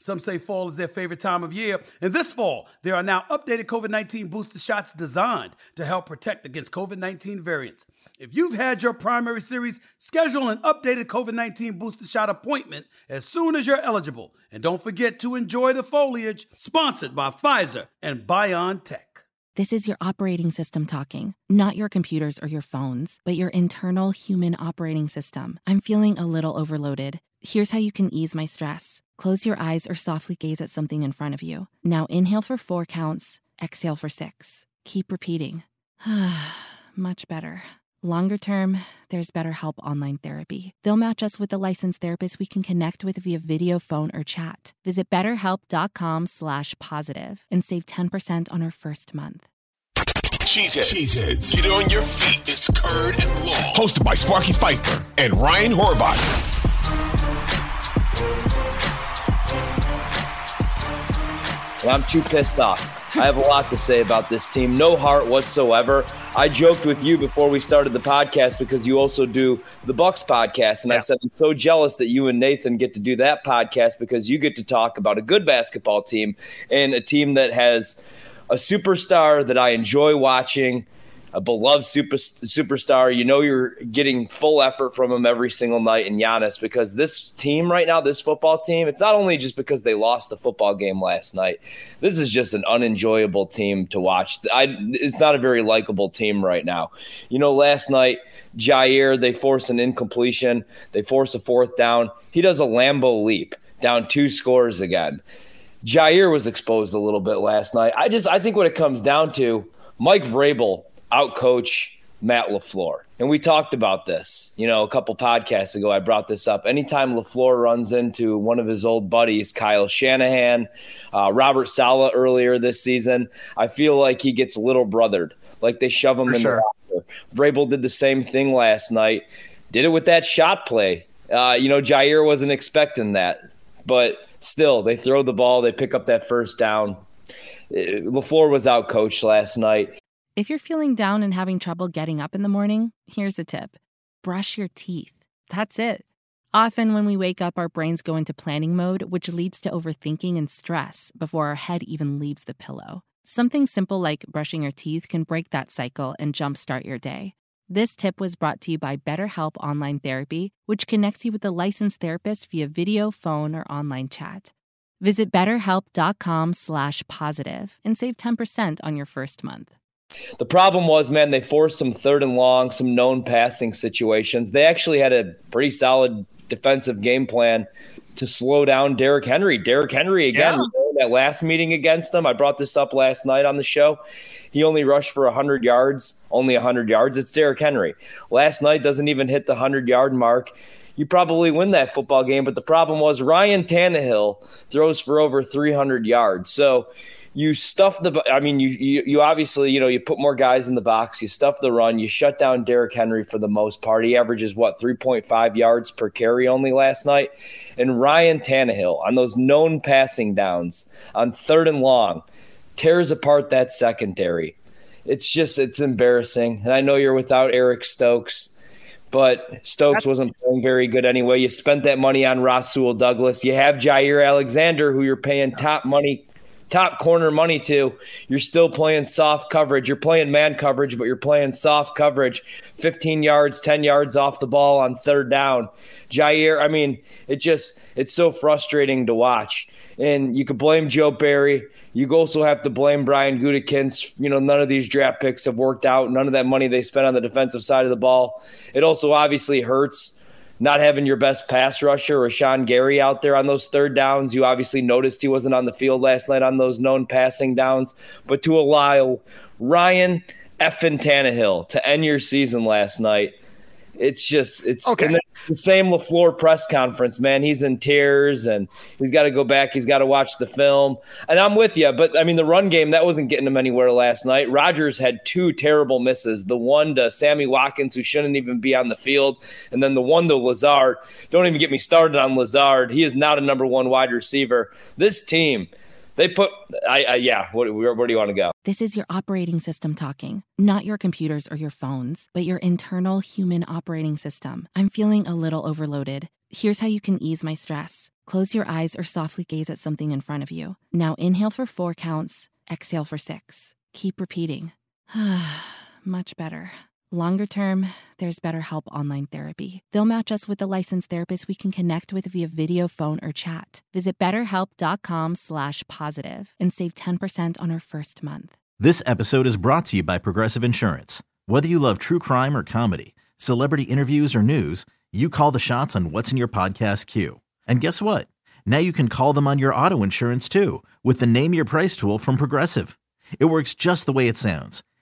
Some say fall is their favorite time of year. And this fall, there are now updated COVID 19 booster shots designed to help protect against COVID 19 variants. If you've had your primary series, schedule an updated COVID 19 booster shot appointment as soon as you're eligible. And don't forget to enjoy the foliage, sponsored by Pfizer and BioNTech. This is your operating system talking, not your computers or your phones, but your internal human operating system. I'm feeling a little overloaded. Here's how you can ease my stress. Close your eyes or softly gaze at something in front of you. Now inhale for four counts, exhale for six. Keep repeating. Much better. Longer term, there's BetterHelp Online Therapy. They'll match us with a licensed therapist we can connect with via video, phone, or chat. Visit betterhelp.com slash positive and save 10% on our first month. Cheeseheads. Cheeseheads. Get on your feet. It's Curd and Long. Hosted by Sparky Fifer and Ryan Horvat. Well, I'm too pissed off. I have a lot to say about this team. No heart whatsoever. I joked with you before we started the podcast because you also do the Bucks podcast, and yeah. I said I'm so jealous that you and Nathan get to do that podcast because you get to talk about a good basketball team and a team that has a superstar that I enjoy watching a beloved super, superstar. You know you're getting full effort from him every single night in Giannis because this team right now, this football team, it's not only just because they lost the football game last night. This is just an unenjoyable team to watch. I, it's not a very likable team right now. You know, last night, Jaire, they force an incompletion. They force a fourth down. He does a Lambeau leap down two scores again. Jaire was exposed a little bit last night. I just I think what it comes down to, Mike Vrabel outcoach Matt LaFleur. And we talked about this, you know, a couple podcasts ago. I brought this up. Anytime LaFleur runs into one of his old buddies, Kyle Shanahan, uh, Robert Saleh earlier this season, I feel like he gets little brothered, like they shove him For in sure. the locker. Vrabel did the same thing last night, did it with that shot play. Uh, you know, Jaire wasn't expecting that, but still, they throw the ball, they pick up that first down. Uh, LaFleur was out coached last night. If you're feeling down and having trouble getting up in the morning, here's a tip brush your teeth. That's it. Often, when we wake up, our brains go into planning mode, which leads to overthinking and stress before our head even leaves the pillow. Something simple like brushing your teeth can break that cycle and jumpstart your day. This tip was brought to you by BetterHelp Online Therapy, which connects you with a licensed therapist via video, phone, or online chat. Visit betterhelp.com slash positive and save 10% on your first month. The problem was, man, they forced some third and long, some known passing situations. They actually had a pretty solid defensive game plan to slow down Derrick Henry. Derrick Henry again. Yeah. that last meeting against them, I brought this up last night on the show. He only rushed for 100 yards, only 100 yards. It's Derrick Henry. Last night doesn't even hit the 100 yard mark. You probably win that football game, but the problem was Ryan Tannehill throws for over 300 yards. So you stuff the I mean you, you you obviously you know you put more guys in the box you stuff the run you shut down Derrick Henry for the most part he averages what 3.5 yards per carry only last night and Ryan Tannehill on those known passing downs on third and long tears apart that secondary it's just it's embarrassing and I know you're without Eric Stokes but Stokes wasn't playing very good anyway. You spent that money on Rasul Douglas. You have Jaire Alexander, who you're paying top money top corner money to, you're still playing soft coverage. You're playing man coverage, but you're playing soft coverage. 15 yards, 10 yards off the ball on third down. Jaire, I mean, it just it's so frustrating to watch. And you could blame Joe Barry. You also have to blame Brian Gutekunst. You know, none of these draft picks have worked out. None of that money they spent on the defensive side of the ball. It also obviously hurts not having your best pass rusher Sean Gary out there on those third downs. You obviously noticed he wasn't on the field last night on those known passing downs. But to allow Ryan effing Tannehill to end your season last night. It's just it's Okay. the, the same LaFleur press conference, man. He's in tears and he's got to go back. He's got to watch the film. And I'm with you, but I mean the run game that wasn't getting him anywhere last night. Rodgers had two terrible misses. The one to Sammy Watkins, who shouldn't even be on the field, and then the one to Lazard. Don't even get me started on Lazard. He is not a number one wide receiver. This team, they put. I, I yeah. Where, where do you want to go? This is your operating system talking, not your computers or your phones, but your internal human operating system. I'm feeling a little overloaded. Here's how you can ease my stress. Close your eyes or softly gaze at something in front of you. Now inhale for four counts, exhale for six. Keep repeating. Much better. Longer term, there's BetterHelp Online Therapy. They'll match us with a licensed therapist we can connect with via video, phone, or chat. Visit betterhelp.com slash positive and save 10% on our first month. This episode is brought to you by Progressive Insurance. Whether you love true crime or comedy, celebrity interviews or news, you call the shots on what's in your podcast queue. And guess what? Now you can call them on your auto insurance too with the Name Your Price tool from Progressive. It works just the way it sounds.